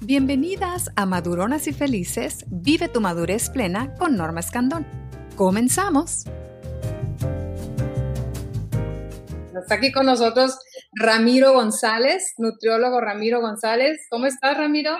Bienvenidas a Maduronas y Felices, vive tu madurez plena con Norma Escandón. Comenzamos. Está aquí con nosotros Ramiro González, nutriólogo Ramiro González. ¿Cómo estás, Ramiro?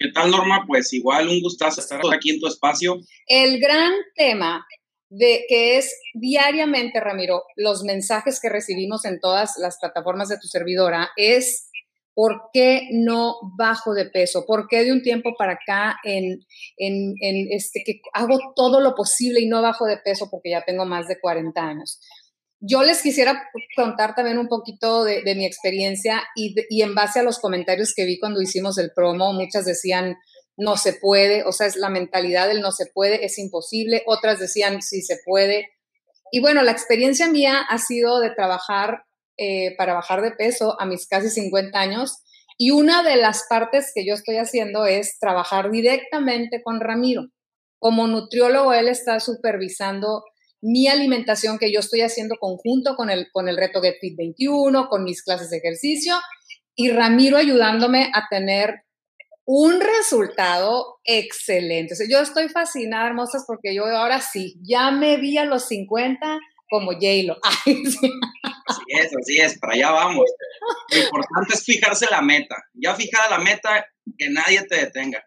¿Qué tal, Norma? Pues igual un gustazo estar aquí en tu espacio. El gran tema de que es diariamente, Ramiro, los mensajes que recibimos en todas las plataformas de tu servidora es ¿Por qué no bajo de peso? ¿Por qué de un tiempo para acá en, este, que hago todo lo posible y no bajo de peso porque ya tengo más de 40 años? Yo les quisiera contar también un poquito de, mi experiencia y, y, en base a los comentarios que vi cuando hicimos el promo, muchas decían, no se puede, o sea, es la mentalidad del no se puede, es imposible, otras decían, sí se puede. Y bueno, la experiencia mía ha sido de trabajar eh, para bajar de peso a mis casi 50 años. Y una de las partes que yo estoy haciendo es trabajar directamente con Ramiro. Como nutriólogo, él está supervisando mi alimentación que yo estoy haciendo conjunto con el, con el reto Get Fit 21, con mis clases de ejercicio y Ramiro ayudándome a tener un resultado excelente. yo estoy fascinada, hermosas, porque yo ahora sí, ya me vi a los 50 como J-Lo. Así es, así es, para allá vamos. Lo importante es fijarse la meta. Ya fijada la meta, que nadie te detenga.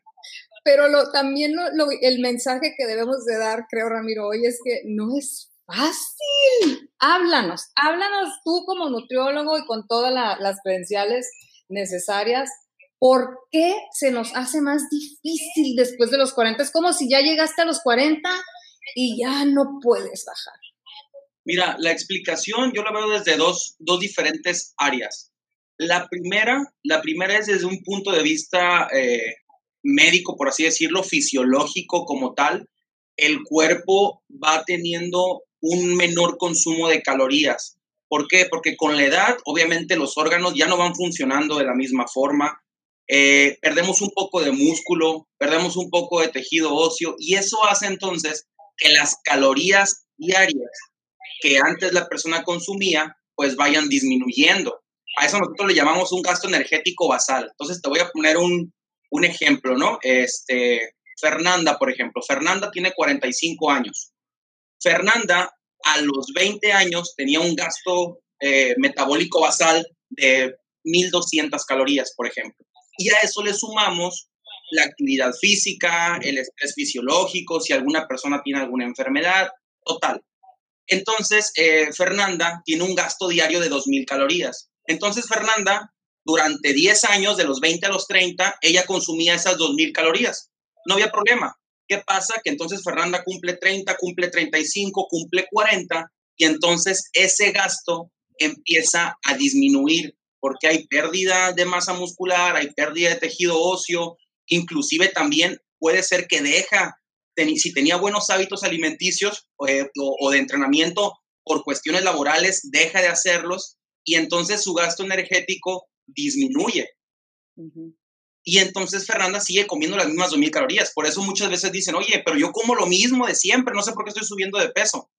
Pero lo, también lo, el mensaje que debemos de dar, creo, Ramiro, hoy es que no es fácil. Háblanos, háblanos tú como nutriólogo y con todas las credenciales necesarias. ¿Por qué se nos hace más difícil después de los 40? Es como si ya llegaste a los 40 y ya no puedes bajar. Mira, la explicación yo la veo desde dos, diferentes áreas. La primera, la primera es desde un punto de vista eh, médico, por así decirlo, fisiológico como tal. El cuerpo va teniendo un menor consumo de calorías. ¿Por qué? Porque con la edad, obviamente, los órganos ya no van funcionando de la misma forma. Eh, perdemos un poco de músculo, perdemos un poco de tejido óseo y eso hace entonces que las calorías diarias que antes la persona consumía, pues vayan disminuyendo. A eso nosotros le llamamos un gasto energético basal. Entonces te voy a poner un, un ejemplo, ¿no? Este, Fernanda, por ejemplo. Fernanda tiene 45 años. Fernanda a los 20 años tenía un gasto eh, metabólico basal de 1200 calorías, por ejemplo. Y a eso le sumamos la actividad física, el estrés fisiológico, si alguna persona tiene alguna enfermedad, total. Entonces, eh, Fernanda tiene un gasto diario de 2.000 calorías. Entonces, Fernanda, durante 10 años, de los 20 a los 30, ella consumía esas 2.000 calorías. No había problema. ¿Qué pasa? Que entonces Fernanda cumple 30, cumple 35, cumple 40 y entonces ese gasto empieza a disminuir porque hay pérdida de masa muscular, hay pérdida de tejido óseo, inclusive también puede ser que deja si tenía buenos hábitos alimenticios eh, o, de entrenamiento por cuestiones laborales, deja de hacerlos y entonces su gasto energético disminuye. Y entonces Fernanda sigue comiendo las mismas 2.000 calorías. Por eso muchas veces dicen, oye, pero yo como lo mismo de siempre, no sé por qué estoy subiendo de peso.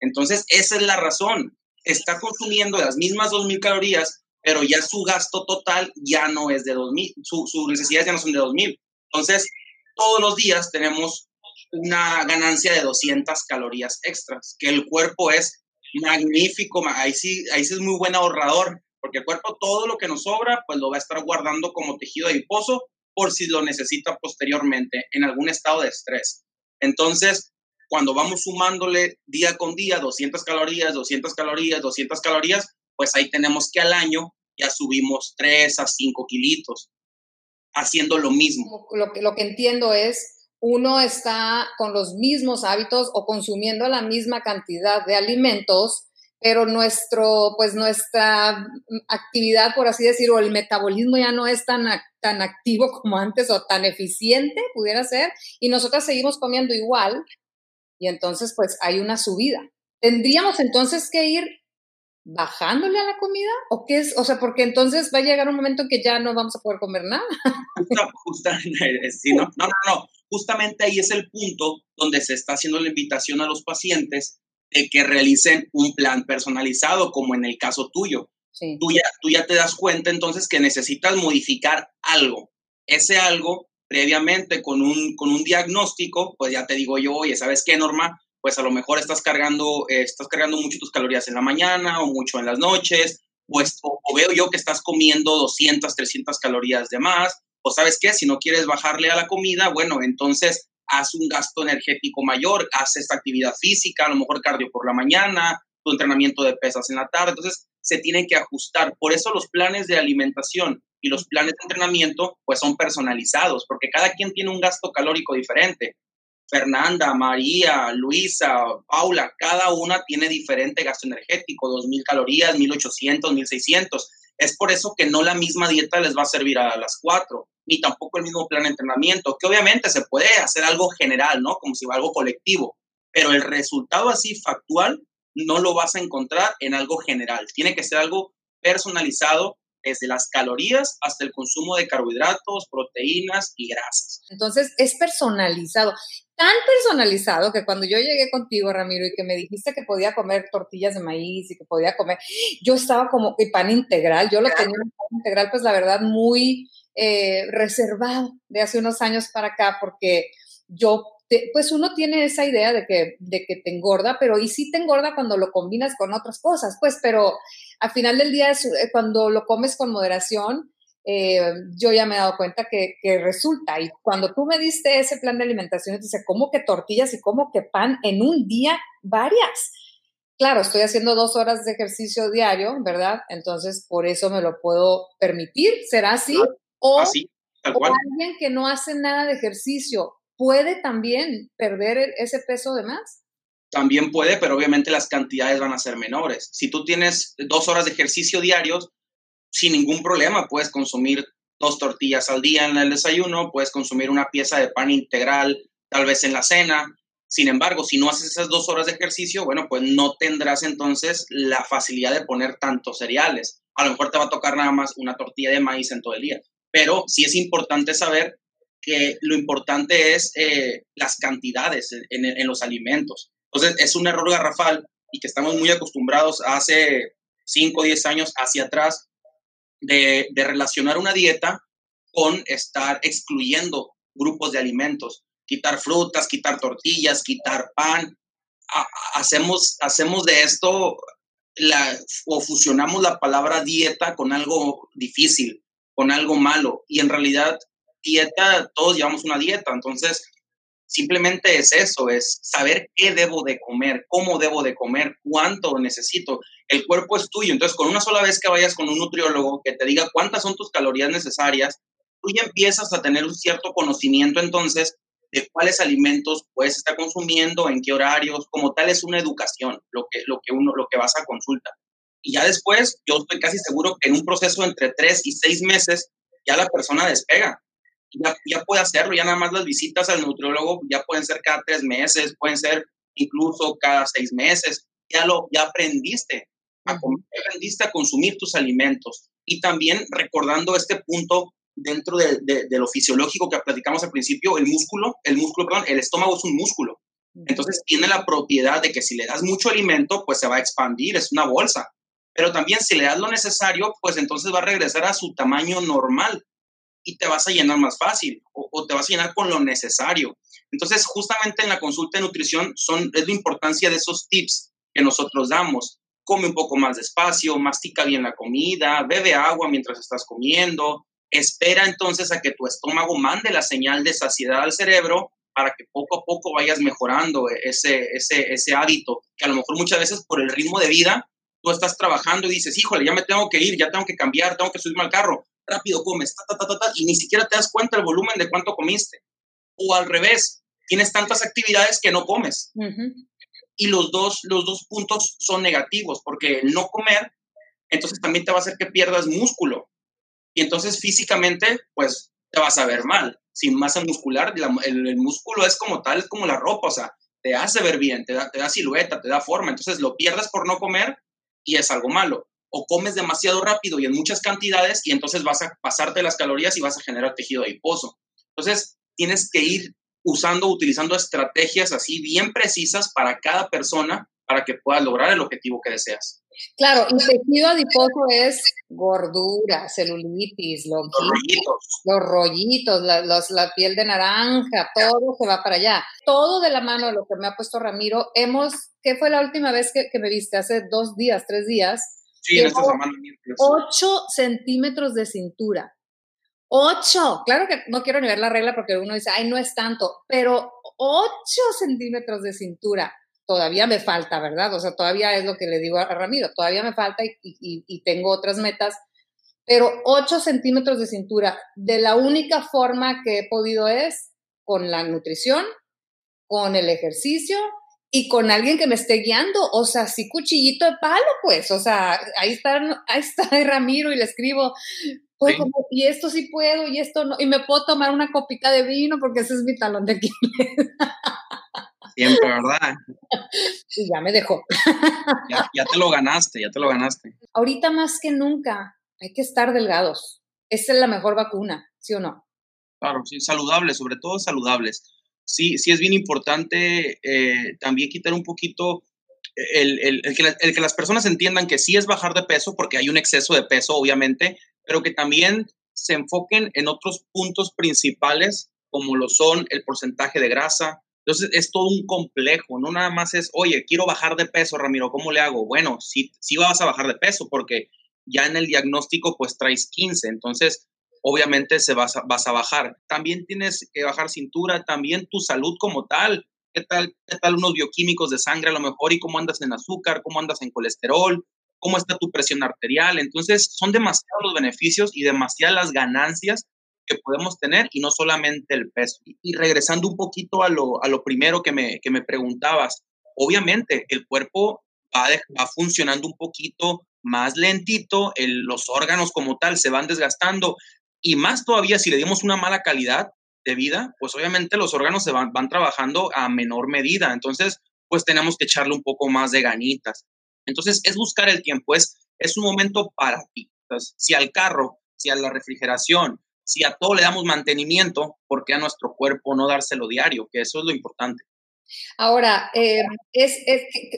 Entonces, esa es la razón. Está consumiendo las mismas 2.000 calorías, pero ya su gasto total ya no es de 2.000, sus necesidades ya no son de 2.000. Entonces, todos los días tenemos una ganancia de 200 calorías extras, que el cuerpo es magnífico, ahí sí, ahí sí es muy buen ahorrador, porque el cuerpo todo lo que nos sobra, pues lo va a estar guardando como tejido adiposo por si lo necesita posteriormente en algún estado de estrés. Entonces, cuando vamos sumándole día con día 200 calorías, 200 calorías, 200 calorías, pues ahí tenemos que al año ya subimos 3 a 5 kilitos haciendo lo mismo. Lo que, lo que entiendo es uno está con los mismos hábitos o consumiendo la misma cantidad de alimentos, pero nuestro, pues nuestra actividad, por así decirlo, el metabolismo ya no es tan, tan activo como antes o tan eficiente, pudiera ser, y nosotros seguimos comiendo igual, y entonces pues hay una subida. Tendríamos entonces que ir bajándole a la comida o qué es, o sea, porque entonces va a llegar un momento en que ya no vamos a poder comer nada. no, no, no, justamente ahí es el punto donde se está haciendo la invitación a los pacientes de que realicen un plan personalizado, como en el caso tuyo. Tú, ya, tú ya te das cuenta entonces que necesitas modificar algo. Ese algo previamente con un, con un diagnóstico, pues ya te digo yo, oye, ¿sabes qué, Norma? Pues a lo mejor estás cargando, eh, estás cargando mucho tus calorías en la mañana o mucho en las noches, pues, o, veo yo que estás comiendo 200, 300 calorías de más, o sabes qué, si no quieres bajarle a la comida, bueno, entonces haz un gasto energético mayor, haz esta actividad física, a lo mejor cardio por la mañana, tu entrenamiento de pesas en la tarde, entonces se tienen que ajustar. Por eso los planes de alimentación y los planes de entrenamiento pues son personalizados, porque cada quien tiene un gasto calórico diferente. Fernanda, María, Luisa, Paula, cada una tiene diferente gasto energético, 2.000 calorías, 1.800, 1.600. Es por eso que no la misma dieta les va a servir a las cuatro, ni tampoco el mismo plan de entrenamiento, que obviamente se puede hacer algo general, ¿no? Como si fuera algo colectivo, pero el resultado así factual no lo vas a encontrar en algo general. Tiene que ser algo personalizado desde las calorías hasta el consumo de carbohidratos, proteínas y grasas. Entonces es personalizado, tan personalizado que cuando yo llegué contigo, Ramiro, y que me dijiste que podía comer tortillas de maíz y que podía comer, yo estaba como, y pan integral, yo lo tenía un pan integral, pues la verdad, muy eh, reservado de hace unos años para acá, porque yo pues uno tiene esa idea de que, de que te engorda, pero y sí te engorda cuando lo combinas con otras cosas, pues, pero al final del día, eh, cuando lo comes con moderación, eh, yo ya me he dado cuenta que, que, resulta. Y cuando tú me diste ese plan de alimentación, dice, ¿cómo que tortillas y cómo que pan en un día? Varias. Claro, estoy haciendo dos horas de ejercicio diario, ¿verdad? Entonces, por eso me lo puedo permitir. ¿Será así? O, así, o alguien que no hace nada de ejercicio, puede también perder ese peso de más? También puede, pero obviamente las cantidades van a ser menores. Si tú tienes dos horas de ejercicio diarios, sin ningún problema puedes consumir dos tortillas al día en el desayuno, puedes consumir una pieza de pan integral tal vez en la cena. Sin embargo, si no haces esas dos horas de ejercicio, bueno, pues no tendrás entonces la facilidad de poner tantos cereales. A lo mejor te va a tocar nada más una tortilla de maíz en todo el día. Pero sí es importante saber que lo importante es eh, las cantidades en, los alimentos. Entonces, es un error garrafal y que estamos muy acostumbrados hace 5 o 10 años hacia atrás de, relacionar una dieta con estar excluyendo grupos de alimentos, quitar frutas, quitar tortillas, quitar pan. hacemos, hacemos de esto o fusionamos la palabra dieta con algo difícil, con algo malo. Y en realidad dieta, todos llevamos una dieta, entonces simplemente es eso, es saber qué debo de comer, cómo debo de comer, cuánto necesito. El cuerpo es tuyo, entonces con una sola vez que vayas con un nutriólogo que te diga cuántas son tus calorías necesarias, tú ya empiezas a tener un cierto conocimiento entonces de cuáles alimentos puedes estar consumiendo, en qué horarios, como tal es una educación, lo que, lo que uno, lo que vas a consulta. Y ya después, yo estoy casi seguro que en un proceso entre tres y seis meses, ya la persona despega ya, ya puede hacerlo, ya nada más las visitas al nutriólogo ya pueden ser cada tres meses, pueden ser incluso cada seis meses, ya lo, ya aprendiste a aprendiste a consumir tus alimentos. Y también recordando este punto dentro de, de, lo fisiológico que platicamos al principio, el músculo, el músculo, perdón, el estómago es un músculo. Entonces tiene la propiedad de que si le das mucho alimento, pues se va a expandir, es una bolsa. Pero también si le das lo necesario, pues entonces va a regresar a su tamaño normal y te vas a llenar más fácil o, te vas a llenar con lo necesario. Entonces, justamente en la consulta de nutrición son, es la importancia de esos tips que nosotros damos. Come un poco más despacio, mastica bien la comida, bebe agua mientras estás comiendo, espera entonces a que tu estómago mande la señal de saciedad al cerebro para que poco a poco vayas mejorando ese, ese, ese hábito, que a lo mejor muchas veces por el ritmo de vida, tú estás trabajando y dices, híjole, ya me tengo que ir, ya tengo que cambiar, tengo que subirme al carro, rápido comes, y ni siquiera te das cuenta el volumen de cuánto comiste. O al revés, tienes tantas actividades que no comes. Y los dos, los dos puntos son negativos, porque el no comer, entonces también te va a hacer que pierdas músculo. Y entonces físicamente, pues te vas a ver mal. Sin masa muscular, el, músculo es como tal, es como la ropa, o sea, te hace ver bien, te da, te da silueta, te da forma. Entonces lo pierdes por no comer y es algo malo o comes demasiado rápido y en muchas cantidades y entonces vas a pasarte las calorías y vas a generar tejido adiposo. Entonces, tienes que ir usando, utilizando estrategias así bien precisas para cada persona para que puedas lograr el objetivo que deseas. Claro, y tejido adiposo es gordura, celulitis, los rollitos, los rollitos la, piel de naranja, todo se va para allá. Todo de la mano de lo que me ha puesto Ramiro. Hemos, ¿qué fue la última vez que, me viste? Hace dos días, tres días. Sí, en esta semana. Ocho centímetros de cintura. Ocho. Claro que no quiero ni ver la regla porque uno dice, ay, no es tanto, pero ocho centímetros de cintura todavía me falta, ¿verdad? O sea, todavía es lo que le digo a Ramiro, todavía me falta y, tengo otras metas, pero 8 centímetros de cintura, de la única forma que he podido es con la nutrición, con el ejercicio y con alguien que me esté guiando, o sea, sí cuchillito de palo, pues, o sea, ahí está, ahí está Ramiro y le escribo, pues, y esto sí puedo, y esto no, y me puedo tomar una copita de vino porque ese es mi talón de Aquiles. Siempre, ¿verdad? Y ya me dejó. Ya, te lo ganaste, ya te lo ganaste. Ahorita más que nunca hay que estar delgados. Esa es la mejor vacuna, ¿sí o no? Claro, sí, saludables, sobre todo saludables. Sí, sí es bien importante eh, también quitar un poquito el, el, que las personas entiendan que sí es bajar de peso, porque hay un exceso de peso, obviamente, pero que también se enfoquen en otros puntos principales, como lo son el porcentaje de grasa, entonces es todo un complejo, no nada más es, oye, quiero bajar de peso, Ramiro, ¿cómo le hago? Bueno, sí, sí vas a bajar de peso porque ya en el diagnóstico pues traes 15, entonces obviamente se vas a, vas a bajar. También tienes que bajar cintura, también tu salud como tal. ¿Qué tal, ¿Qué tal unos bioquímicos de sangre a lo mejor y cómo andas en azúcar, cómo andas en colesterol, cómo está tu presión arterial? Entonces son demasiados los beneficios y demasiadas las ganancias que podemos tener y no solamente el peso. Y, regresando un poquito a lo, a lo primero que me, que me preguntabas, obviamente el cuerpo va, va funcionando un poquito más lentito, los órganos como tal se van desgastando y más todavía si le dimos una mala calidad de vida, pues obviamente los órganos se van, van trabajando a menor medida. Entonces, pues tenemos que echarle un poco más de ganitas. Entonces, es buscar el tiempo, es, es un momento para ti. Si al carro, si a la refrigeración, si a todo le damos mantenimiento, ¿por qué a nuestro cuerpo no dárselo diario? Que eso es lo importante. Ahora, eh, es,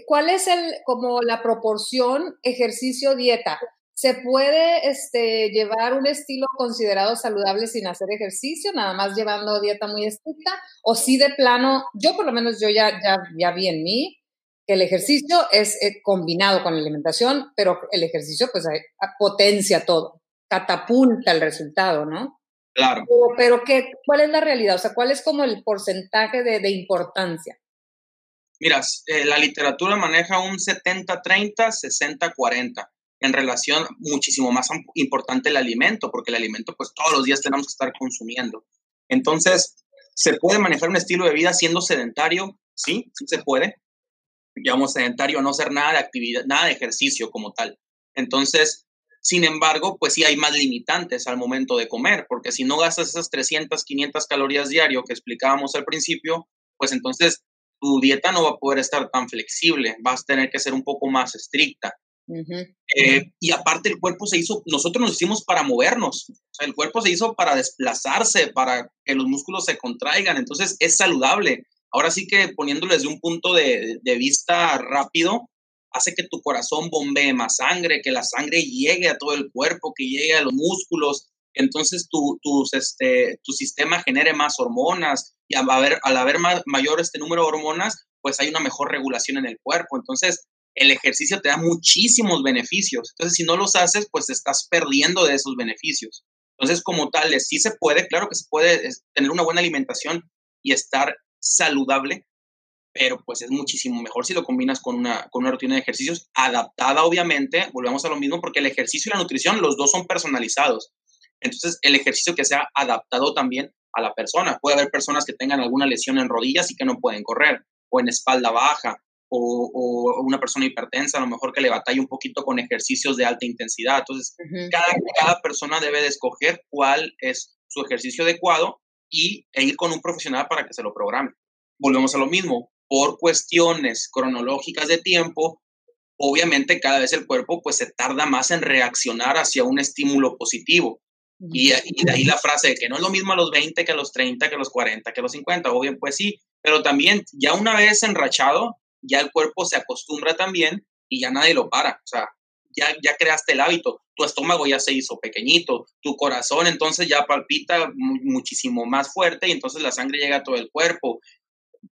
¿cuál es el, como la proporción ejercicio-dieta? ¿Se puede este, llevar un estilo considerado saludable sin hacer ejercicio, nada más llevando dieta muy estricta? ¿O si de plano, yo por lo menos yo ya, ya, ya vi en mí, que el ejercicio es eh, combinado con la alimentación, pero el ejercicio pues potencia todo, catapulta el resultado, ¿no? Claro. Pero, ¿qué, ¿cuál es la realidad? O sea, ¿cuál es como el porcentaje de, de importancia? Mira, eh, la literatura maneja un 70-30, 60-40 en relación muchísimo más importante el alimento, porque el alimento pues todos los días tenemos que estar consumiendo. Entonces, ¿se puede manejar un estilo de vida siendo sedentario? Sí, sí se puede. Llamamos sedentario no hacer nada de actividad, nada de ejercicio como tal. Entonces, sin embargo, pues sí hay más limitantes al momento de comer, porque si no gastas esas 300, 500 calorías diario que explicábamos al principio, pues entonces tu dieta no va a poder estar tan flexible, vas a tener que ser un poco más estricta. Eh, y aparte el cuerpo se hizo, nosotros nos hicimos para movernos, el cuerpo se hizo para desplazarse, para que los músculos se contraigan, entonces es saludable. Ahora sí que poniéndolo desde un punto de, vista rápido, hace que tu corazón bombee más sangre, que la sangre llegue a todo el cuerpo, que llegue a los músculos, entonces tu, este, tu sistema genere más hormonas y al haber, al haber mayor este número de hormonas, pues hay una mejor regulación en el cuerpo. Entonces, el ejercicio te da muchísimos beneficios. Entonces, si no los haces, pues estás perdiendo de esos beneficios. Entonces, como tal, sí se puede, claro que se puede tener una buena alimentación y estar saludable, pero pues es muchísimo mejor si lo combinas con una, con una rutina de ejercicios adaptada, obviamente, volvemos a lo mismo, porque el ejercicio y la nutrición, los dos son personalizados. Entonces, el ejercicio que sea adaptado también a la persona. Puede haber personas que tengan alguna lesión en rodillas y que no pueden correr, o en espalda baja, o, o una persona hipertensa, a lo mejor que le batalla un poquito con ejercicios de alta intensidad. Entonces, cada, cada persona debe de escoger cuál es su ejercicio adecuado y, e ir con un profesional para que se lo programe. Volvemos a lo mismo, por cuestiones cronológicas de tiempo, obviamente cada vez el cuerpo pues se tarda más en reaccionar hacia un estímulo positivo. Y, de ahí la frase de que no es lo mismo a los 20 que a los 30, que a los 40, que a los 50, o bien pues sí, pero también ya una vez enrachado, ya el cuerpo se acostumbra también y ya nadie lo para. O sea, ya, ya creaste el hábito, tu estómago ya se hizo pequeñito, tu corazón entonces ya palpita muchísimo más fuerte y entonces la sangre llega a todo el cuerpo.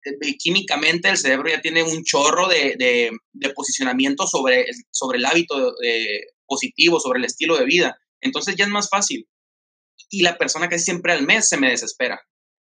Eh, químicamente el cerebro ya tiene un chorro de, posicionamiento sobre, sobre el hábito eh, positivo, sobre el estilo de vida. Entonces ya es más fácil. Y la persona que siempre al mes se me desespera.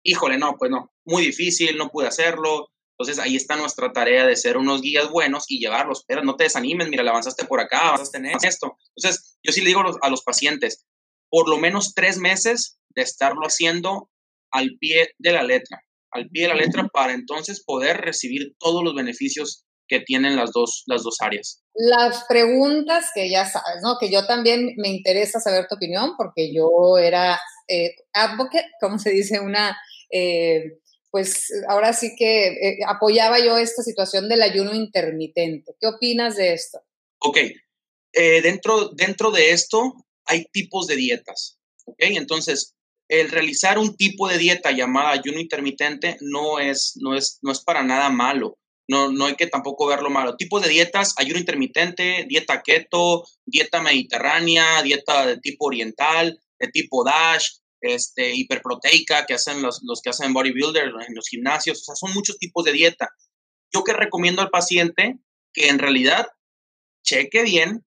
Híjole, no, pues no, muy difícil, no pude hacerlo, entonces ahí está nuestra tarea de ser unos guías buenos y llevarlos. Pero no te desanimes, mira, le avanzaste por acá, vas a tener esto. Entonces yo sí le digo a los, pacientes, por lo menos tres meses de estarlo haciendo al pie de la letra, al pie de la letra para entonces poder recibir todos los beneficios que tienen las dos, las dos áreas. Las preguntas que ya sabes, ¿no? Que yo también me interesa saber tu opinión porque yo era eh, advocate, ¿cómo se dice? Una... Eh, pues ahora sí que eh, apoyaba yo esta situación del ayuno intermitente. ¿Qué opinas de esto? Ok, eh, dentro, dentro de esto hay tipos de dietas, ¿ok? Entonces, el realizar un tipo de dieta llamada ayuno intermitente no es, no es, no es para nada malo. No, no hay que tampoco verlo malo. Tipos de dietas, ayuno intermitente, dieta keto, dieta mediterránea, dieta de tipo oriental, de tipo DASH, este, hiperproteica que hacen los, los que hacen bodybuilder en los gimnasios, o sea, son muchos tipos de dieta. Yo que recomiendo al paciente que en realidad cheque bien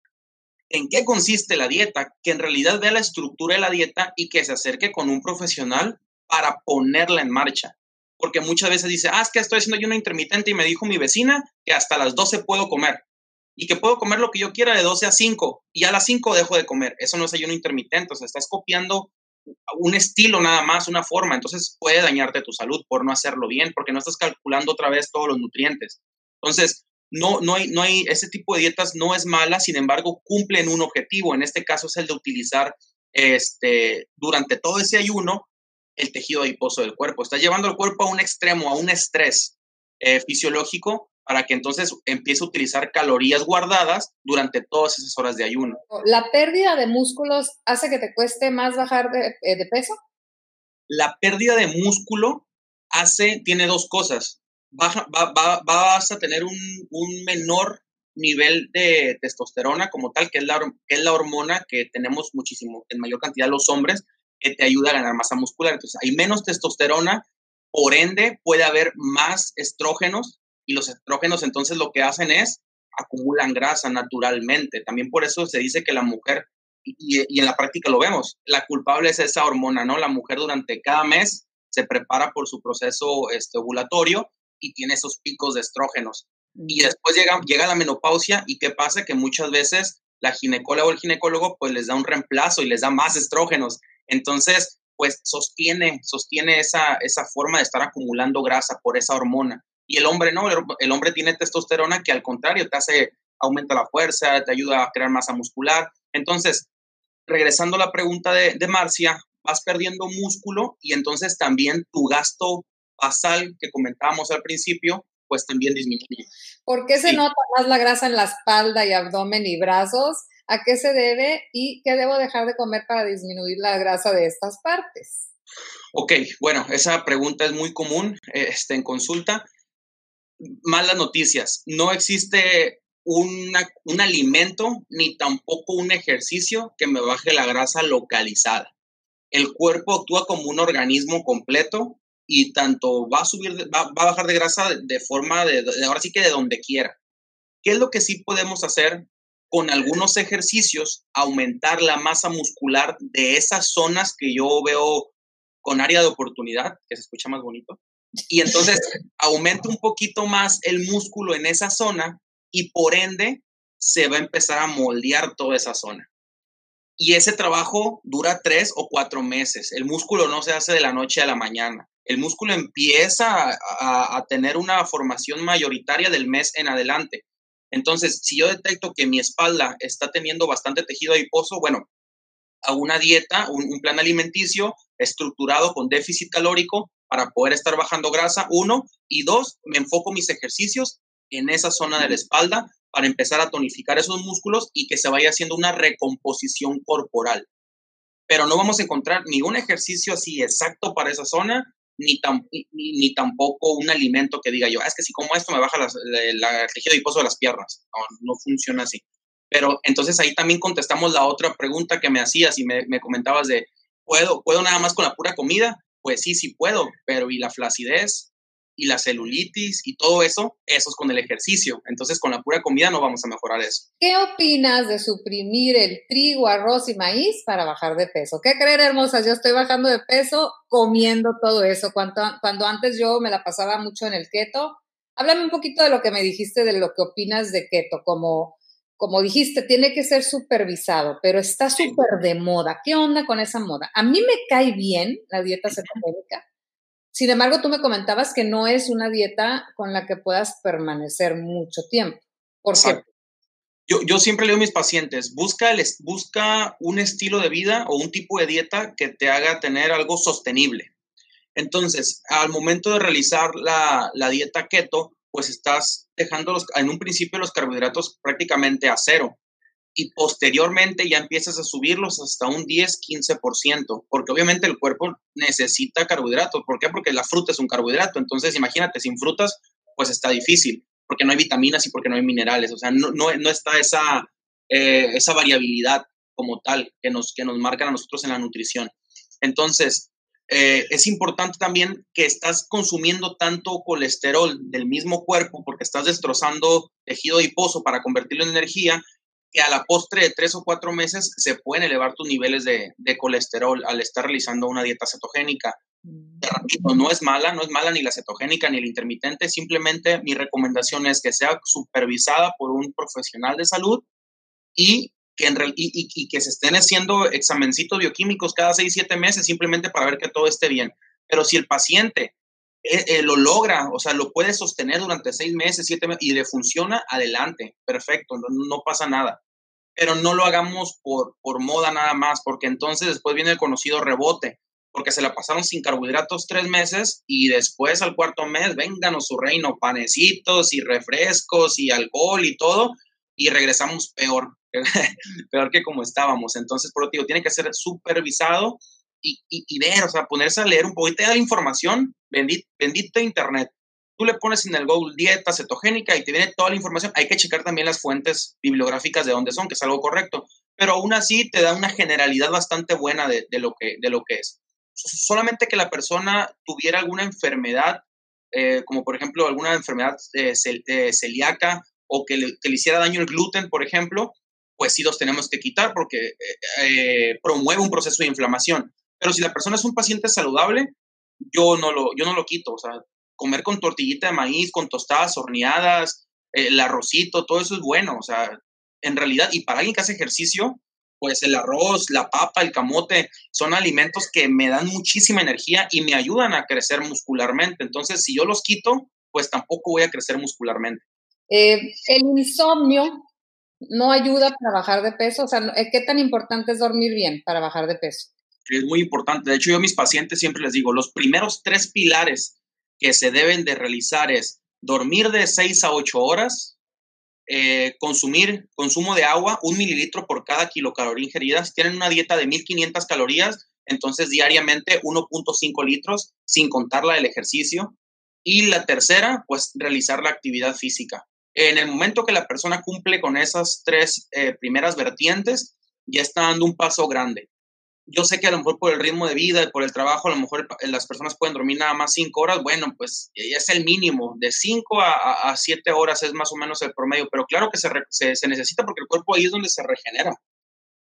en qué consiste la dieta, que en realidad vea la estructura de la dieta y que se acerque con un profesional para ponerla en marcha. Porque muchas veces dice, ah, es que estoy haciendo ayuno intermitente y me dijo mi vecina que hasta las 12 puedo comer y que puedo comer lo que yo quiera de 12 a 5 y a las 5 dejo de comer. Eso no es ayuno intermitente, o sea, estás copiando un estilo nada más, una forma, entonces puede dañarte tu salud por no hacerlo bien, porque no estás calculando otra vez todos los nutrientes. Entonces, no, no, hay, no hay, ese tipo de dietas no es mala, sin embargo, cumplen un objetivo. En este caso es el de utilizar este, durante todo ese ayuno el tejido adiposo del cuerpo. Está llevando el cuerpo a un extremo, a un estrés eh, fisiológico para que entonces empiece a utilizar calorías guardadas durante todas esas horas de ayuno. ¿La pérdida de músculos hace que te cueste más bajar de, eh, peso? La pérdida de músculo hace, tiene dos cosas. Baja, va, vas a tener un, menor nivel de testosterona como tal, que es, la, que es la hormona que tenemos muchísimo, en mayor cantidad los hombres, que te ayuda a ganar masa muscular. Entonces, hay menos testosterona, por ende, puede haber más estrógenos y los estrógenos entonces lo que hacen es acumulan grasa naturalmente. También por eso se dice que la mujer, y, en la práctica lo vemos, la culpable es esa hormona, ¿no? La mujer durante cada mes se prepara por su proceso este, ovulatorio y tiene esos picos de estrógenos. Y después llega, llega la menopausia y ¿qué pasa? Que muchas veces la ginecóloga o el ginecólogo pues les da un reemplazo y les da más estrógenos. Entonces, pues sostiene, sostiene esa, esa forma de estar acumulando grasa por esa hormona. Y el hombre no, el hombre tiene testosterona que al contrario te hace, aumenta la fuerza, te ayuda a crear masa muscular. Entonces, regresando a la pregunta de, de Marcia, vas perdiendo músculo y entonces también tu gasto basal que comentábamos al principio, pues también disminuye. ¿Por qué se nota más la grasa en la espalda y abdomen y brazos? ¿A qué se debe y qué debo dejar de comer para disminuir la grasa de estas partes? Ok, bueno, esa pregunta es muy común este, en consulta malas noticias. No existe un alimento ni tampoco un ejercicio que me baje la grasa localizada. El cuerpo actúa como un organismo completo y tanto va a subir, va, a bajar de grasa de, forma de, ahora sí que de donde quiera. ¿Qué es lo que sí podemos hacer con algunos ejercicios? Aumentar la masa muscular de esas zonas que yo veo con área de oportunidad, que se escucha más bonito, y entonces aumenta un poquito más el músculo en esa zona y por ende se va a empezar a moldear toda esa zona. Y ese trabajo dura tres o cuatro meses. El músculo no se hace de la noche a la mañana. El músculo empieza a, tener una formación mayoritaria del mes en adelante. Entonces, si yo detecto que mi espalda está teniendo bastante tejido adiposo, bueno, a una dieta, un, plan alimenticio estructurado con déficit calórico para poder estar bajando grasa, uno, y dos, me enfoco mis ejercicios en esa zona de la espalda para empezar a tonificar esos músculos y que se vaya haciendo una recomposición corporal. Pero no vamos a encontrar ningún ejercicio así exacto para esa zona, ni, ni, tampoco un alimento que diga yo, ah, es que si como esto me baja la, tejido adiposo de las piernas. No funciona así. Pero entonces ahí también contestamos la otra pregunta que me hacías y me, me comentabas de, ¿puedo, ¿puedo nada más con la pura comida? Pues sí, sí puedo, pero ¿y la flacidez? y la celulitis y todo eso, eso es con el ejercicio. Entonces, con la pura comida no vamos a mejorar eso. ¿Qué opinas de suprimir el trigo, arroz y maíz para bajar de peso? ¿Qué creer, hermosas? Yo estoy bajando de peso comiendo todo eso. Cuando, cuando antes yo me la pasaba mucho en el keto. Háblame un poquito de lo que me dijiste, de lo que opinas de keto, como como dijiste, tiene que ser supervisado, pero está súper de moda. ¿Qué onda con esa moda? A mí me cae bien la dieta cetogénica, sin embargo, tú me comentabas que no es una dieta con la que puedas permanecer mucho tiempo. ¿Por qué? Yo, yo, siempre leo a mis pacientes, busca, el, busca un estilo de vida o un tipo de dieta que te haga tener algo sostenible. Entonces, al momento de realizar la, la dieta keto, pues estás dejando los, en un principio los carbohidratos prácticamente a cero y posteriormente ya empiezas a subirlos hasta un 10, 15%, porque obviamente el cuerpo necesita carbohidratos. ¿Por qué? Porque la fruta es un carbohidrato. Entonces, imagínate, sin frutas, pues está difícil, porque no hay vitaminas y porque no hay minerales. O sea, no, no, no está esa, eh, esa variabilidad como tal que nos, que nos marcan a nosotros en la nutrición. Entonces, eh, es importante también que estás consumiendo tanto colesterol del mismo cuerpo porque estás destrozando tejido adiposo para convertirlo en energía que a la postre de tres o cuatro meses se pueden elevar tus niveles de, colesterol al estar realizando una dieta cetogénica. Mm. no es mala, no es mala ni la cetogénica ni la intermitente, simplemente mi recomendación es que sea supervisada por un profesional de salud y que, en, y, que se estén haciendo examencitos bioquímicos cada seis, siete meses simplemente para ver que todo esté bien. Pero si el paciente eh, eh, lo logra, o sea, lo puede sostener durante seis meses, siete meses y le funciona, adelante, perfecto, no, pasa nada. Pero no lo hagamos por, por moda nada más, porque entonces después viene el conocido rebote, porque se la pasaron sin carbohidratos tres meses y después al cuarto mes, vénganos su reino, panecitos y refrescos y alcohol y todo, y regresamos peor, peor que como estábamos. Entonces, por lo digo, tiene que ser supervisado y, y, ver, o sea, ponerse a leer un poquito de la información, bendito, bendito Internet. Tú le pones en el Google dieta cetogénica y te viene toda la información. Hay que checar también las fuentes bibliográficas de dónde son, que es algo correcto. Pero aún así te da una generalidad bastante buena de, de lo, que, de lo que es. Solamente que la persona tuviera alguna enfermedad, eh, como por ejemplo alguna enfermedad eh, eh, celíaca o que le, hiciera daño el gluten, por ejemplo, pues sí los tenemos que quitar porque promueve un proceso de inflamación. Pero si la persona es un paciente saludable, yo no lo, yo no lo quito. O sea, comer con tortillita de maíz, con tostadas horneadas, el arrocito, todo eso es bueno. O sea, en realidad, y para alguien que hace ejercicio, pues el arroz, la papa, el camote, son alimentos que me dan muchísima energía y me ayudan a crecer muscularmente. Entonces, si yo los quito, pues tampoco voy a crecer muscularmente. Eh, el insomnio no ayuda para bajar de peso. O sea, ¿qué tan importante es dormir bien para bajar de peso? es muy importante. De hecho, yo a mis pacientes siempre les digo, los primeros tres pilares que se deben de realizar es dormir de 6 a 8 horas, eh, consumir consumo de agua, un mililitro por cada kilocaloría ingerida. Si tienen una dieta de 1500 calorías, entonces diariamente 1.5 litros, sin contar la del ejercicio. Y la tercera, pues realizar la actividad física. En el momento que la persona cumple con esas tres eh, primeras vertientes, ya está dando un paso grande yo sé que a lo mejor por el ritmo de vida y por el trabajo, a lo mejor las personas pueden dormir nada más cinco horas. Bueno, pues es el mínimo. De cinco a, siete horas es más o menos el promedio. Pero claro que se, se, necesita porque el cuerpo ahí es donde se regenera.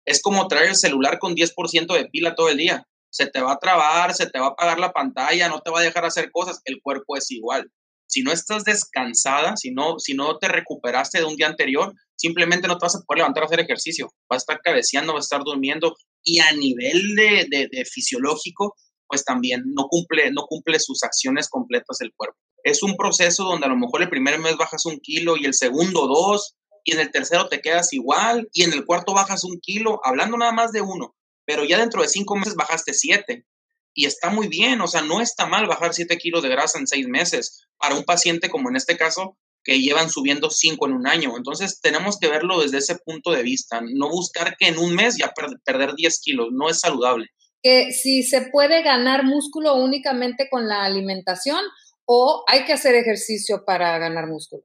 Es como traer el celular con 10% de pila todo el día. Se te va a trabar, se te va a apagar la pantalla, no te va a dejar hacer cosas. El cuerpo es igual. Si no estás descansada, si no, si no te recuperaste de un día anterior, simplemente no te vas a poder levantar a hacer ejercicio. Vas a estar cabeceando, vas a estar durmiendo, y a nivel de, fisiológico, pues también no cumple, no cumple sus acciones completas el cuerpo. Es un proceso donde a lo mejor el primer mes bajas un kilo y el segundo dos, y en el tercero te quedas igual, y en el cuarto bajas un kilo, hablando nada más de uno, pero ya dentro de cinco meses bajaste siete. Y está muy bien, o sea, no está mal bajar siete kilos de grasa en seis meses. Para un paciente como en este caso, que llevan subiendo 5 en un año. Entonces tenemos que verlo desde ese punto de vista, no buscar que en un mes ya perder 10 kilos, no es saludable. que si se puede ganar músculo únicamente con la alimentación o hay que hacer ejercicio para ganar músculo.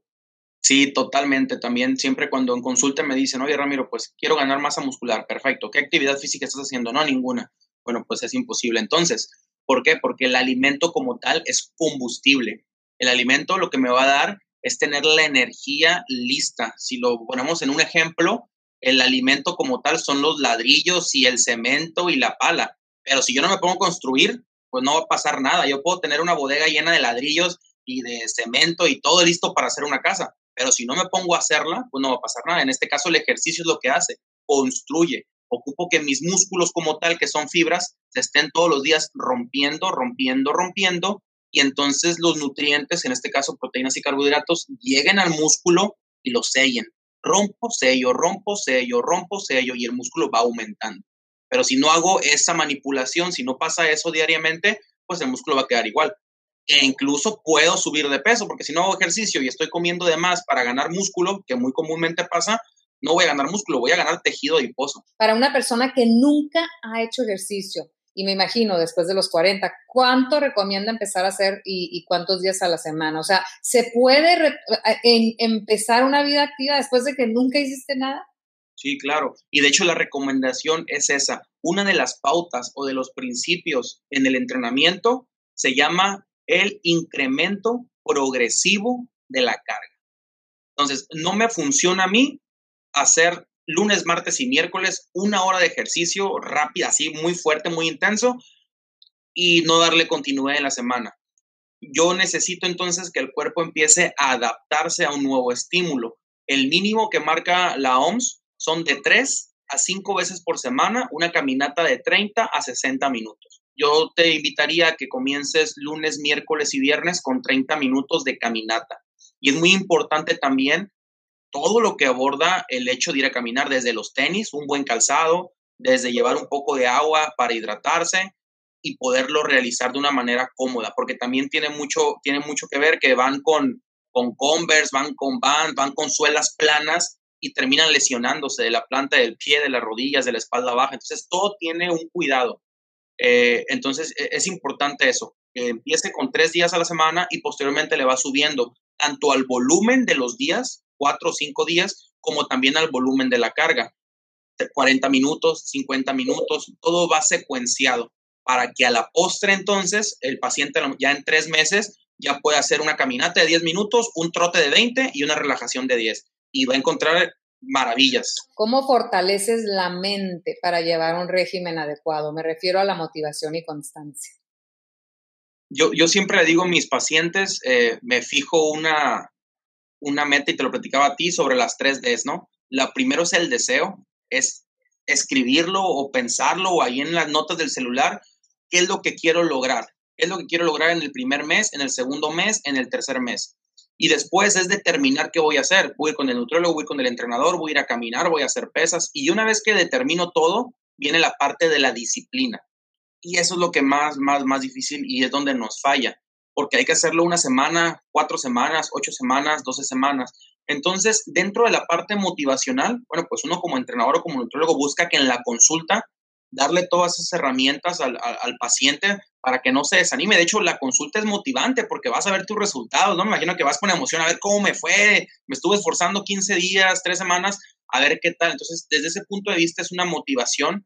Sí, totalmente. También siempre cuando en consulta me dicen, oye Ramiro, pues quiero ganar masa muscular. Perfecto. ¿Qué actividad física estás haciendo? No, ninguna. Bueno, pues es imposible. Entonces, ¿por qué? Porque el alimento como tal es combustible. El alimento lo que me va a dar es tener la energía lista. Si lo ponemos en un ejemplo, el alimento como tal son los ladrillos y el cemento y la pala. Pero si yo no me pongo a construir, pues no va a pasar nada. Yo puedo tener una bodega llena de ladrillos y de cemento y todo listo para hacer una casa. Pero si no me pongo a hacerla, pues no va a pasar nada. En este caso, el ejercicio es lo que hace, construye. Ocupo que mis músculos como tal, que son fibras, se estén todos los días rompiendo, rompiendo, rompiendo, y entonces los nutrientes, en este caso proteínas y carbohidratos, lleguen al músculo y lo sellen. Rompo, sello, rompo, sello, rompo, sello, y el músculo va aumentando. Pero si no hago esa manipulación, si no pasa eso diariamente, pues el músculo va a quedar igual e incluso puedo subir de peso, porque si no hago ejercicio y estoy comiendo de más para ganar músculo, que muy comúnmente pasa, no voy a ganar músculo, voy a ganar tejido adiposo. Para una persona que nunca ha hecho ejercicio, y me imagino después de los 40, ¿cuánto recomienda empezar a hacer y, cuántos días a la semana? O sea, ¿se puede empezar una vida activa después de que nunca hiciste nada? Sí, claro. Y de hecho la recomendación es esa. Una de las pautas o de los principios en el entrenamiento se llama el incremento progresivo de la carga. Entonces, no me funciona a mí hacer lunes, martes y miércoles una hora de ejercicio rápida, así muy fuerte, muy intenso, y no darle continuidad en la semana. Yo necesito entonces que el cuerpo empiece a adaptarse a un nuevo estímulo. El mínimo que marca la OMS son de 3 a 5 veces por semana, una caminata de 30 a 60 minutos yo te invitaría a que comiences lunes, miércoles y viernes con 30 minutos de caminata. Y es muy importante también todo lo que aborda el hecho de ir a caminar, desde los tenis, un buen calzado, desde llevar un poco de agua para hidratarse y poderlo realizar de una manera cómoda, porque también tiene mucho, tiene mucho que ver que van con, con Converse, van con Vans, van con suelas planas y terminan lesionándose de la planta del pie, de las rodillas, de la espalda baja. Entonces, todo tiene un cuidado. Eh, entonces e, es importante eso, empiece con tres días a la semana y posteriormente le va subiendo tanto al volumen de los días, cuatro o cinco días, como también al volumen de la carga. 40 minutos, 50 minutos, todo va secuenciado para que a la postre entonces el paciente ya en tres meses ya pueda hacer una caminata de 10 minutos, un trote de 20 y una relajación de 10. Y va a encontrar maravillas. ¿Cómo fortaleces la mente para llevar un régimen adecuado? Me refiero a la motivación y constancia. Yo, yo siempre le digo a mis pacientes, eh, me fijo una, una meta y te lo platicaba a ti sobre las tres Ds, ¿no? La primero es el deseo, es escribirlo o pensarlo o ahí en las notas del celular, ¿qué es lo que quiero lograr? ¿Qué es lo que quiero lograr en el primer mes, en el segundo mes, en el tercer mes? Y después es determinar qué voy a hacer. Voy con el nutriólogo, voy con el entrenador, voy a ir a caminar, voy a hacer pesas. Y una vez que determino todo, viene la parte de la disciplina. Y eso es lo que más, más, más difícil y es donde nos falla. Porque hay que hacerlo una semana, cuatro semanas, ocho semanas, doce semanas. Entonces, dentro de la parte motivacional, bueno, pues uno como entrenador o como nutriólogo busca que en la consulta darle todas esas herramientas al, al, paciente para que no se desanime. De hecho, la consulta es motivante porque vas a ver tus resultados, ¿no? Me imagino que vas con emoción a ver cómo me fue, me estuve esforzando 15 días, 3 semanas, a ver qué tal. Entonces, desde ese punto de vista es una motivación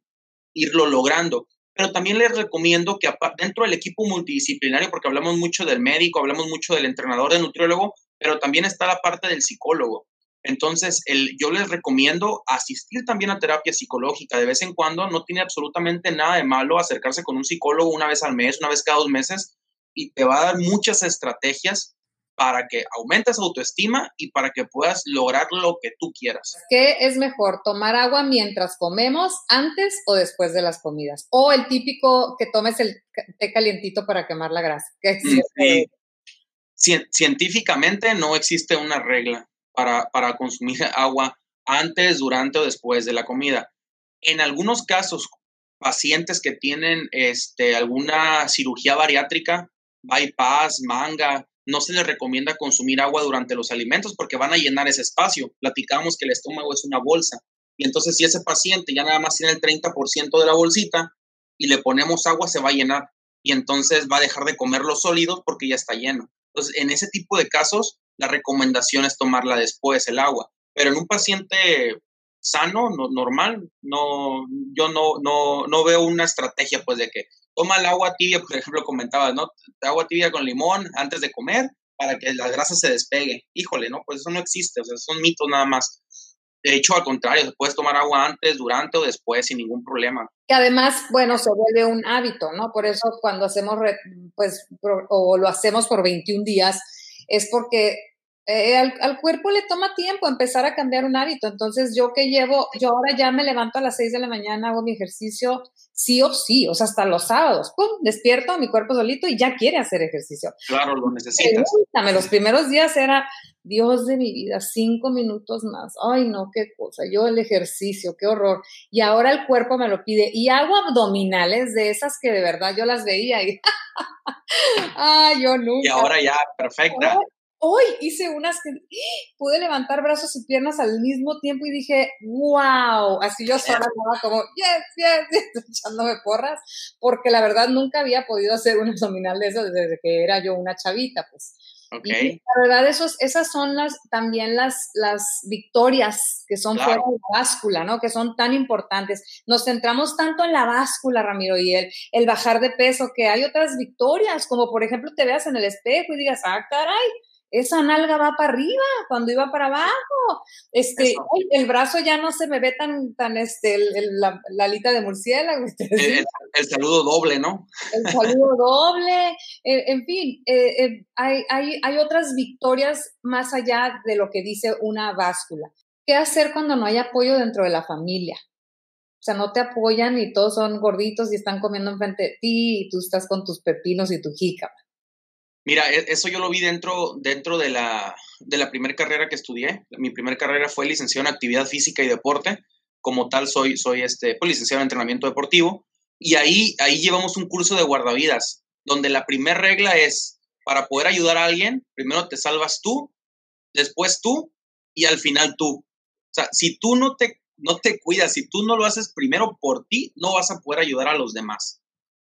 irlo logrando. Pero también les recomiendo que dentro del equipo multidisciplinario, porque hablamos mucho del médico, hablamos mucho del entrenador, del nutriólogo, pero también está la parte del psicólogo. Entonces, el, yo les recomiendo asistir también a terapia psicológica de vez en cuando. No tiene absolutamente nada de malo acercarse con un psicólogo una vez al mes, una vez cada dos meses, y te va a dar muchas estrategias para que aumentes autoestima y para que puedas lograr lo que tú quieras. ¿Qué es mejor, tomar agua mientras comemos, antes o después de las comidas? O el típico que tomes el té calientito para quemar la grasa. Científicamente no existe una regla para, consumir agua antes, durante o después de la comida. En algunos casos, pacientes que tienen este, alguna cirugía bariátrica, bypass, manga, no se les recomienda consumir agua durante los alimentos porque van a llenar ese espacio. Platicamos que el estómago es una bolsa. Y entonces si ese paciente ya nada más tiene el 30% de la bolsita, y le ponemos agua, se va a llenar y entonces va a dejar de comer los sólidos porque ya está lleno. Entonces, en ese tipo de casos, la recomendación es tomarla después, el agua. Pero en un paciente sano, normal, no, yo no, no, no veo una estrategia pues de que toma el agua tibia, por ejemplo, comentabas, ¿no? Agua tibia con limón antes de comer para que la grasa se despegue. Híjole, ¿no? Pues eso no existe, o sea, son mitos nada más. De hecho, al contrario, puedes tomar agua antes, durante o después sin ningún problema. Que además, bueno, se vuelve un hábito, ¿no? Por eso cuando hacemos, pues, o lo hacemos por 21 días, es porque eh, al, cuerpo le toma tiempo empezar a cambiar un hábito. Entonces, yo que llevo, yo ahora ya me levanto a las 6 de la mañana, hago mi ejercicio, sí o sí, o sea, hasta los sábados, ¡pum! Despierto mi cuerpo solito y ya quiere hacer ejercicio. Claro, lo necesitas. los primeros días era, Dios de mi vida, cinco minutos más. Ay, no, qué cosa. Yo el ejercicio, qué horror. Y ahora el cuerpo me lo pide. Y hago abdominales de esas que de verdad yo las veía y, ay, yo nunca. Y ahora ya, perfecta hoy hice unas que pude levantar brazos y piernas al mismo tiempo y dije, wow, así yo sola estaba como, yes, yes, echándome porras, porque la verdad nunca había podido hacer un abdominal de eso desde que era yo una chavita, pues. Okay. la verdad, esos, esas son las, también las, las victorias que son fuera de la báscula, ¿no? Que son tan importantes. Nos centramos tanto en la báscula, Ramiro, y el, el bajar de peso, que hay otras victorias, como por ejemplo te veas en el espejo y digas, ah, caray, esa nalga va para arriba cuando iba para abajo. Este, el brazo ya no se me ve tan, tan este, la, alita de murciélago. El, saludo doble, ¿no? El saludo doble. Eh, en fin, eh, eh, hay, hay, hay otras victorias más allá de lo que dice una báscula. ¿Qué hacer cuando no hay apoyo dentro de la familia? O sea, no te apoyan y todos son gorditos y están comiendo enfrente de ti y tú estás con tus pepinos y tu jícama. Mira, e, eso yo lo vi dentro, dentro de la, de la primera carrera que estudié. Mi primera carrera fue licenciado en actividad física y deporte. Como tal, soy, soy este, pues, licenciado en entrenamiento deportivo. Y ahí, ahí llevamos un curso de guardavidas, donde la primera regla es, para poder ayudar a alguien, primero te salvas tú, después tú y al final tú. O sea, si tú no te, no te cuidas, si tú no lo haces primero por ti, no vas a poder ayudar a los demás.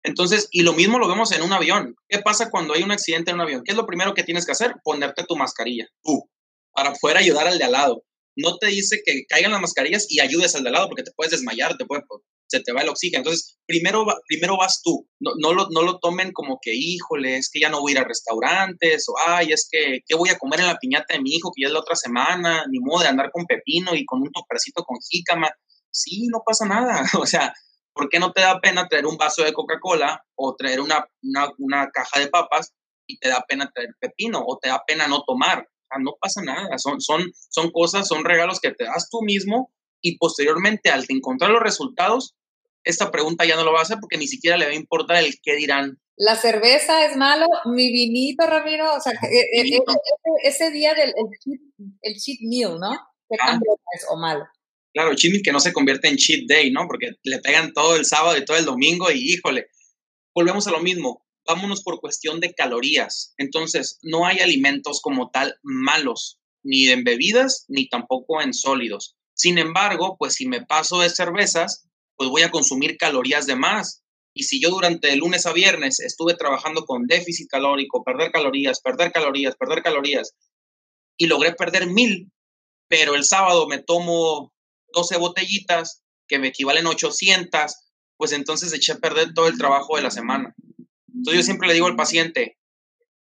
Entonces, y lo mismo lo vemos en un avión. ¿Qué pasa cuando hay un accidente en un avión? ¿Qué es lo primero que tienes que hacer? Ponerte tu mascarilla, tú, para poder ayudar al de al lado. No te dice que caigan las mascarillas y ayudes al de al lado porque te puedes desmayar, te puede, se te va el oxígeno. Entonces, primero, primero vas tú. No, no, lo, no lo tomen como que, híjole, es que ya no voy a ir a restaurantes o, ay, es que, ¿qué voy a comer en la piñata de mi hijo que ya es la otra semana? Ni modo de andar con pepino y con un topercito con jícama. Sí, no pasa nada. O sea, ¿por qué no te da pena traer un vaso de Coca-Cola o traer una, una, caja de papas y te da pena traer pepino o te da pena no tomar? O sea, no pasa nada, son, son, son cosas, son regalos que te das tú mismo y posteriormente al encontrar los resultados, esta pregunta ya no lo va a hacer porque ni siquiera le va a importar el qué dirán. La cerveza es malo, mi vinito, Ramiro, o sea, e, e, e, ese, día del el cheat, meal, ¿no? ¿Qué tan es o malo? Claro, cheat que no se convierte en cheat day, ¿no? Porque le pegan todo el sábado y todo el domingo y híjole, volvemos a lo mismo. Vámonos por cuestión de calorías. Entonces, no hay alimentos como tal malos, ni en bebidas, ni tampoco en sólidos. Sin embargo, pues si me paso de cervezas, pues voy a consumir calorías de más. Y si yo durante el lunes a viernes estuve trabajando con déficit calórico, perder calorías, perder calorías, perder calorías, y logré perder mil, pero el sábado me tomo 12 botellitas que me equivalen a 800, pues entonces eché a perder todo el trabajo de la semana. Entonces yo siempre le digo al paciente,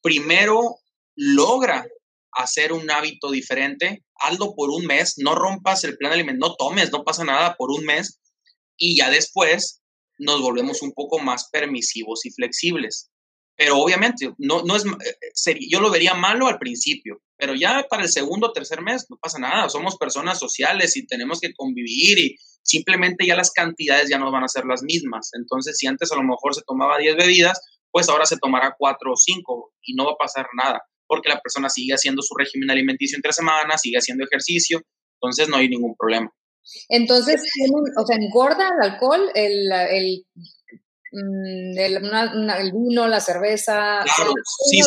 primero logra hacer un hábito diferente, hazlo por un mes, no rompas el plan alimentario, no tomes, no pasa nada por un mes y ya después nos volvemos un poco más permisivos y flexibles. Pero obviamente, no, no es, eh, yo lo vería malo al principio, pero ya para el segundo o tercer mes no pasa nada, somos personas sociales y tenemos que convivir y simplemente ya las cantidades ya no van a ser las mismas. Entonces, si antes a lo mejor se tomaba 10 bebidas, pues ahora se tomará 4 o 5 y no va a pasar nada, porque la persona sigue haciendo su régimen alimenticio entre semanas, sigue haciendo ejercicio, entonces no hay ningún problema. Entonces, o sea, engorda el alcohol, el, el Mm, el, vino, la cerveza. Claro, sí,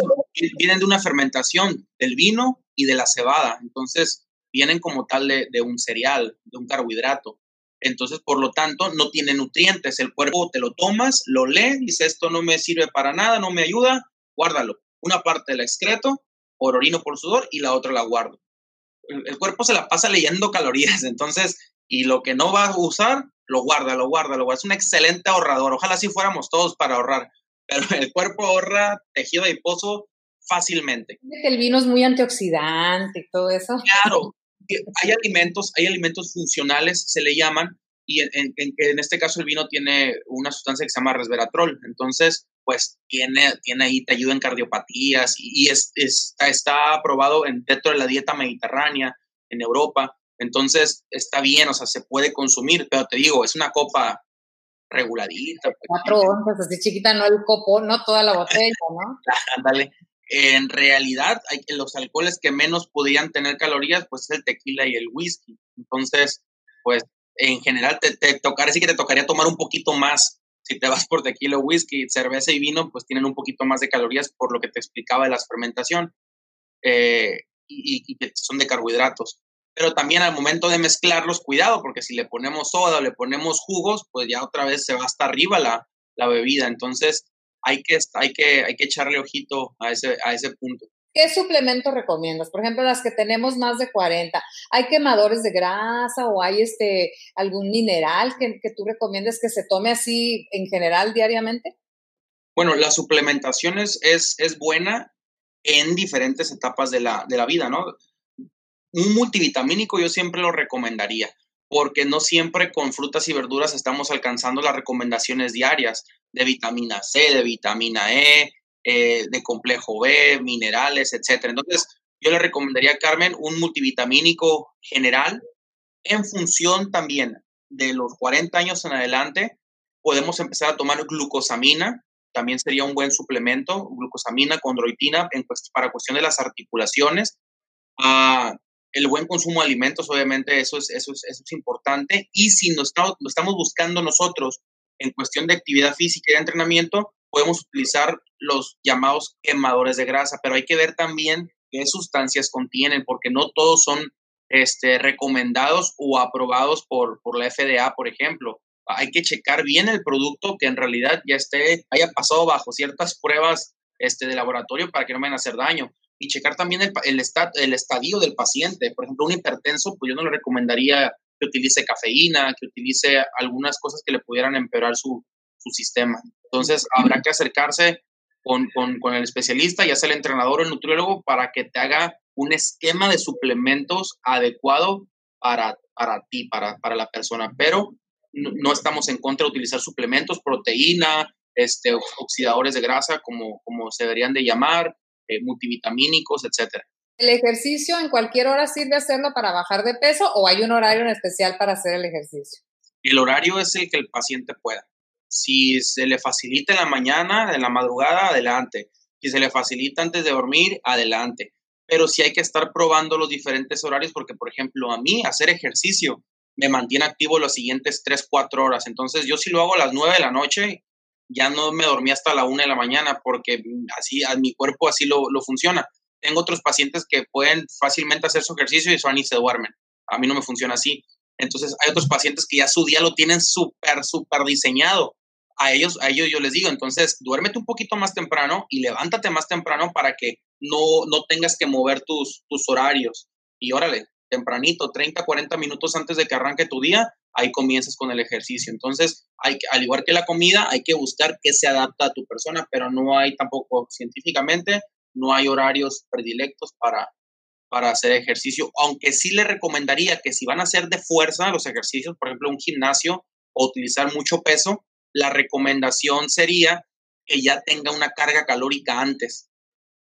vienen de una fermentación del vino y de la cebada. Entonces, vienen como tal de, un cereal, de un carbohidrato. Entonces, por lo tanto, no tiene nutrientes. El cuerpo te lo tomas, lo lee, dice esto no me sirve para nada, no me ayuda, guárdalo. Una parte la excreto por orino, por sudor y la otra la guardo. El, cuerpo se la pasa leyendo calorías, entonces, y lo que no va a usar, lo guarda, lo guarda, lo guarda. Es un excelente ahorrador. Ojalá si fuéramos todos para ahorrar, pero el cuerpo ahorra tejido adiposo fácilmente. El vino es muy antioxidante y todo eso. Claro, hay alimentos, hay alimentos funcionales, se le llaman, y en, en, este caso el vino tiene una sustancia que se llama resveratrol. Entonces, pues tiene, tiene ahí, te ayuda en cardiopatías y, es, está, está aprobado en, dentro de la dieta mediterránea en Europa. Entonces, está bien, o sea, se puede consumir, pero te digo, es una copa reguladita. Pues, Cuatro onzas, así chiquita, no el copo, no toda la botella, ¿no? Ándale. En realidad, hay, los alcoholes que menos podrían tener calorías, pues es el tequila y el whisky. Entonces, pues en general te, te tocaría, sí que te tocaría tomar un poquito más. Si te vas por tequila, whisky, cerveza y vino, pues tienen un poquito más de calorías por lo que te explicaba de la fermentación eh, y, que son de carbohidratos. Pero también al momento de mezclarlos, cuidado, porque si le ponemos soda o le ponemos jugos, pues ya otra vez se va hasta arriba la, la bebida. Entonces, hay que, hay que, hay que echarle ojito a ese, a ese punto. ¿Qué suplementos recomiendas? Por ejemplo, las que tenemos más de 40. ¿Hay quemadores de grasa o hay este algún mineral que, que tú recomiendas que se tome así en general diariamente? Bueno, la suplementación es, es, es buena en diferentes etapas de la, de la vida, ¿no? Un multivitamínico yo siempre lo recomendaría porque no siempre con frutas y verduras estamos alcanzando las recomendaciones diarias de vitamina C, de vitamina E, eh, de complejo B, minerales, etc. Entonces, yo le recomendaría a Carmen un multivitamínico general en función también de los 40 años en adelante. Podemos empezar a tomar glucosamina, también sería un buen suplemento, glucosamina, condroitina, en, para cuestión de las articulaciones. Ah, el buen consumo de alimentos, obviamente, eso es, eso es, eso es importante. Y si nos estamos, buscando nosotros en cuestión de actividad física y de entrenamiento, podemos utilizar los llamados quemadores de grasa, pero hay que ver también qué sustancias contienen, porque no todos son este, recomendados o aprobados por, por la FDA, por ejemplo. Hay que checar bien el producto que en realidad ya esté, haya pasado bajo ciertas pruebas este, de laboratorio para que no vayan a hacer daño y checar también el, el, el estadio del paciente. Por ejemplo, un hipertenso, pues yo no le recomendaría que utilice cafeína, que utilice algunas cosas que le pudieran empeorar su, su sistema. Entonces, habrá que acercarse con, con, con, el especialista, ya sea el entrenador o el nutriólogo, para que te haga un esquema de suplementos adecuado para, para ti, para, para la persona. Pero no, no, estamos en contra de utilizar suplementos, proteína, este, oxidadores de grasa, como, como se deberían de llamar, eh, multivitamínicos, etcétera. ¿El ejercicio en cualquier hora sirve hacerlo para bajar de peso o hay un horario en especial para hacer el ejercicio? El horario es el que el paciente pueda. Si se le facilita en la mañana, en la madrugada, adelante. Si se le facilita antes de dormir, adelante. Pero sí hay que estar probando los diferentes horarios porque, por ejemplo, a mí hacer ejercicio me mantiene activo las siguientes 3, 4 horas. Entonces, yo si lo hago a las 9 de la noche, ya no me dormí hasta la una de la mañana porque así a mi cuerpo así lo, lo, funciona. Tengo otros pacientes que pueden fácilmente hacer su ejercicio y eso y se duermen. A mí no me funciona así. Entonces hay otros pacientes que ya su día lo tienen súper, súper diseñado. A ellos, a ellos yo les digo, entonces duérmete un poquito más temprano y levántate más temprano para que no, no tengas que mover tus, tus horarios. Y órale, tempranito, 30, 40 minutos antes de que arranque tu día, ahí comienzas con el ejercicio. Entonces, hay al igual que la comida, hay que buscar qué se adapta a tu persona, pero no hay tampoco científicamente, no hay horarios predilectos para, para hacer ejercicio, aunque sí le recomendaría que si van a hacer de fuerza los ejercicios, por ejemplo, un gimnasio o utilizar mucho peso, la recomendación sería que ya tenga una carga calórica antes,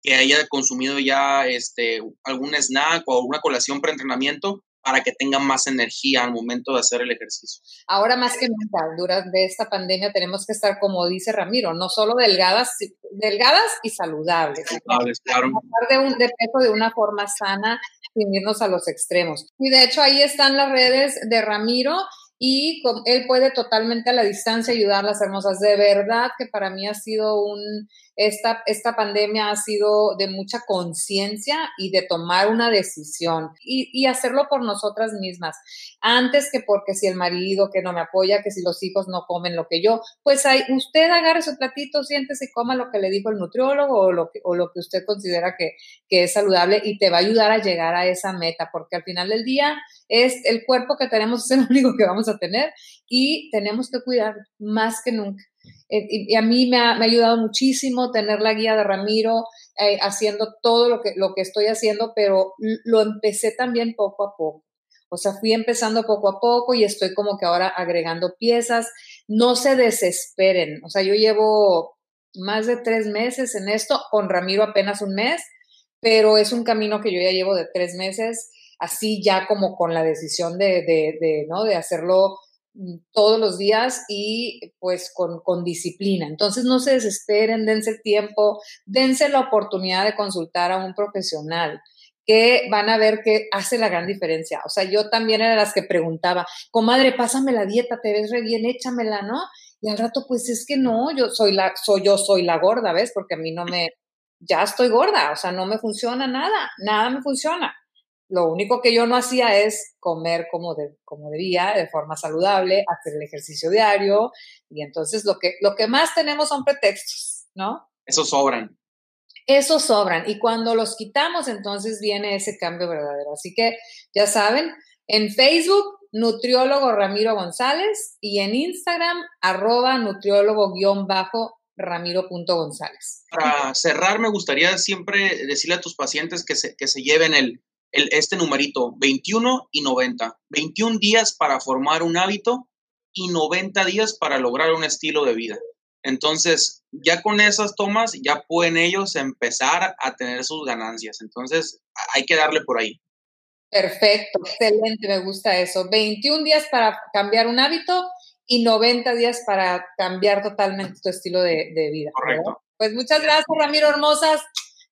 que haya consumido ya este, algún snack o alguna colación pre-entrenamiento para que tengan más energía al momento de hacer el ejercicio. Ahora más que nunca, durante esta pandemia tenemos que estar, como dice Ramiro, no solo delgadas, delgadas y saludables. Saludables, claro. De, un, de peso de una forma sana, sin irnos a los extremos. Y de hecho ahí están las redes de Ramiro y él puede totalmente a la distancia ayudar a las hermosas. De verdad que para mí ha sido un esta, esta pandemia ha sido de mucha conciencia y de tomar una decisión y, hacerlo por nosotras mismas. Antes que porque si el marido que no me apoya, que si los hijos no comen lo que yo, pues hay, usted agarre su platito, siéntese y coma lo que le dijo el nutriólogo o lo que, o lo que usted considera que, que es saludable y te va a ayudar a llegar a esa meta, porque al final del día es el cuerpo que tenemos, es el único que vamos a tener y tenemos que cuidar más que nunca. Eh, y, a mí me ha, ayudado muchísimo tener la guía de Ramiro, eh, haciendo todo lo que, lo que estoy haciendo, pero lo empecé también poco a poco. O sea, fui empezando poco a poco y estoy como que ahora agregando piezas. No se desesperen. O sea, yo llevo más de tres meses en esto, con Ramiro apenas un mes, pero es un camino que yo ya llevo de tres meses, así ya como con la decisión de, de, de ¿no? de hacerlo todos los días y pues con, con, disciplina. Entonces no se desesperen, dense tiempo, dense la oportunidad de consultar a un profesional que van a ver que hace la gran diferencia. O sea, yo también era las que preguntaba, comadre, pásame la dieta, te ves re bien, échamela, ¿no? Y al rato, pues es que no, yo soy la, soy, yo soy la gorda, ¿ves? Porque a mí no me, ya estoy gorda, o sea, no me funciona nada, nada me funciona. Lo único que yo no hacía es comer como, de, como debía, de forma saludable, hacer el ejercicio diario, y entonces lo que, lo que más tenemos son pretextos, ¿no? Eso sobran. Eso sobran, y cuando los quitamos, entonces viene ese cambio verdadero. Así que, ya saben, en Facebook nutriólogo Ramiro González y en Instagram arroba nutriólogo-ramiro.gonzález. Para cerrar, me gustaría siempre decirle a tus pacientes que se, que se lleven el, el, este numerito, 21 y 90. 21 días para formar un hábito y 90 días para lograr un estilo de vida. Entonces, ya con esas tomas, ya pueden ellos empezar a tener sus ganancias. Entonces, hay que darle por ahí. Perfecto, excelente, me gusta eso. 21 días para cambiar un hábito y 90 días para cambiar totalmente tu estilo de, vida. Correcto. Pues muchas gracias, Ramiro Hermosas.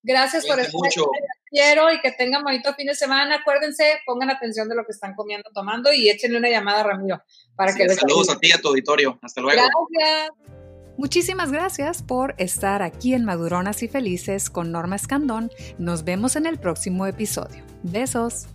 Gracias por estar mucho. Quiero y que tengan bonito fin de semana. Acuérdense, pongan atención de lo que están comiendo, tomando y échenle una llamada a Ramiro para que les Saludos a ti y a tu auditorio. Hasta luego. Gracias. Muchísimas gracias por estar aquí en Maduronas y Felices con Norma Escandón. Nos vemos en el próximo episodio. Besos.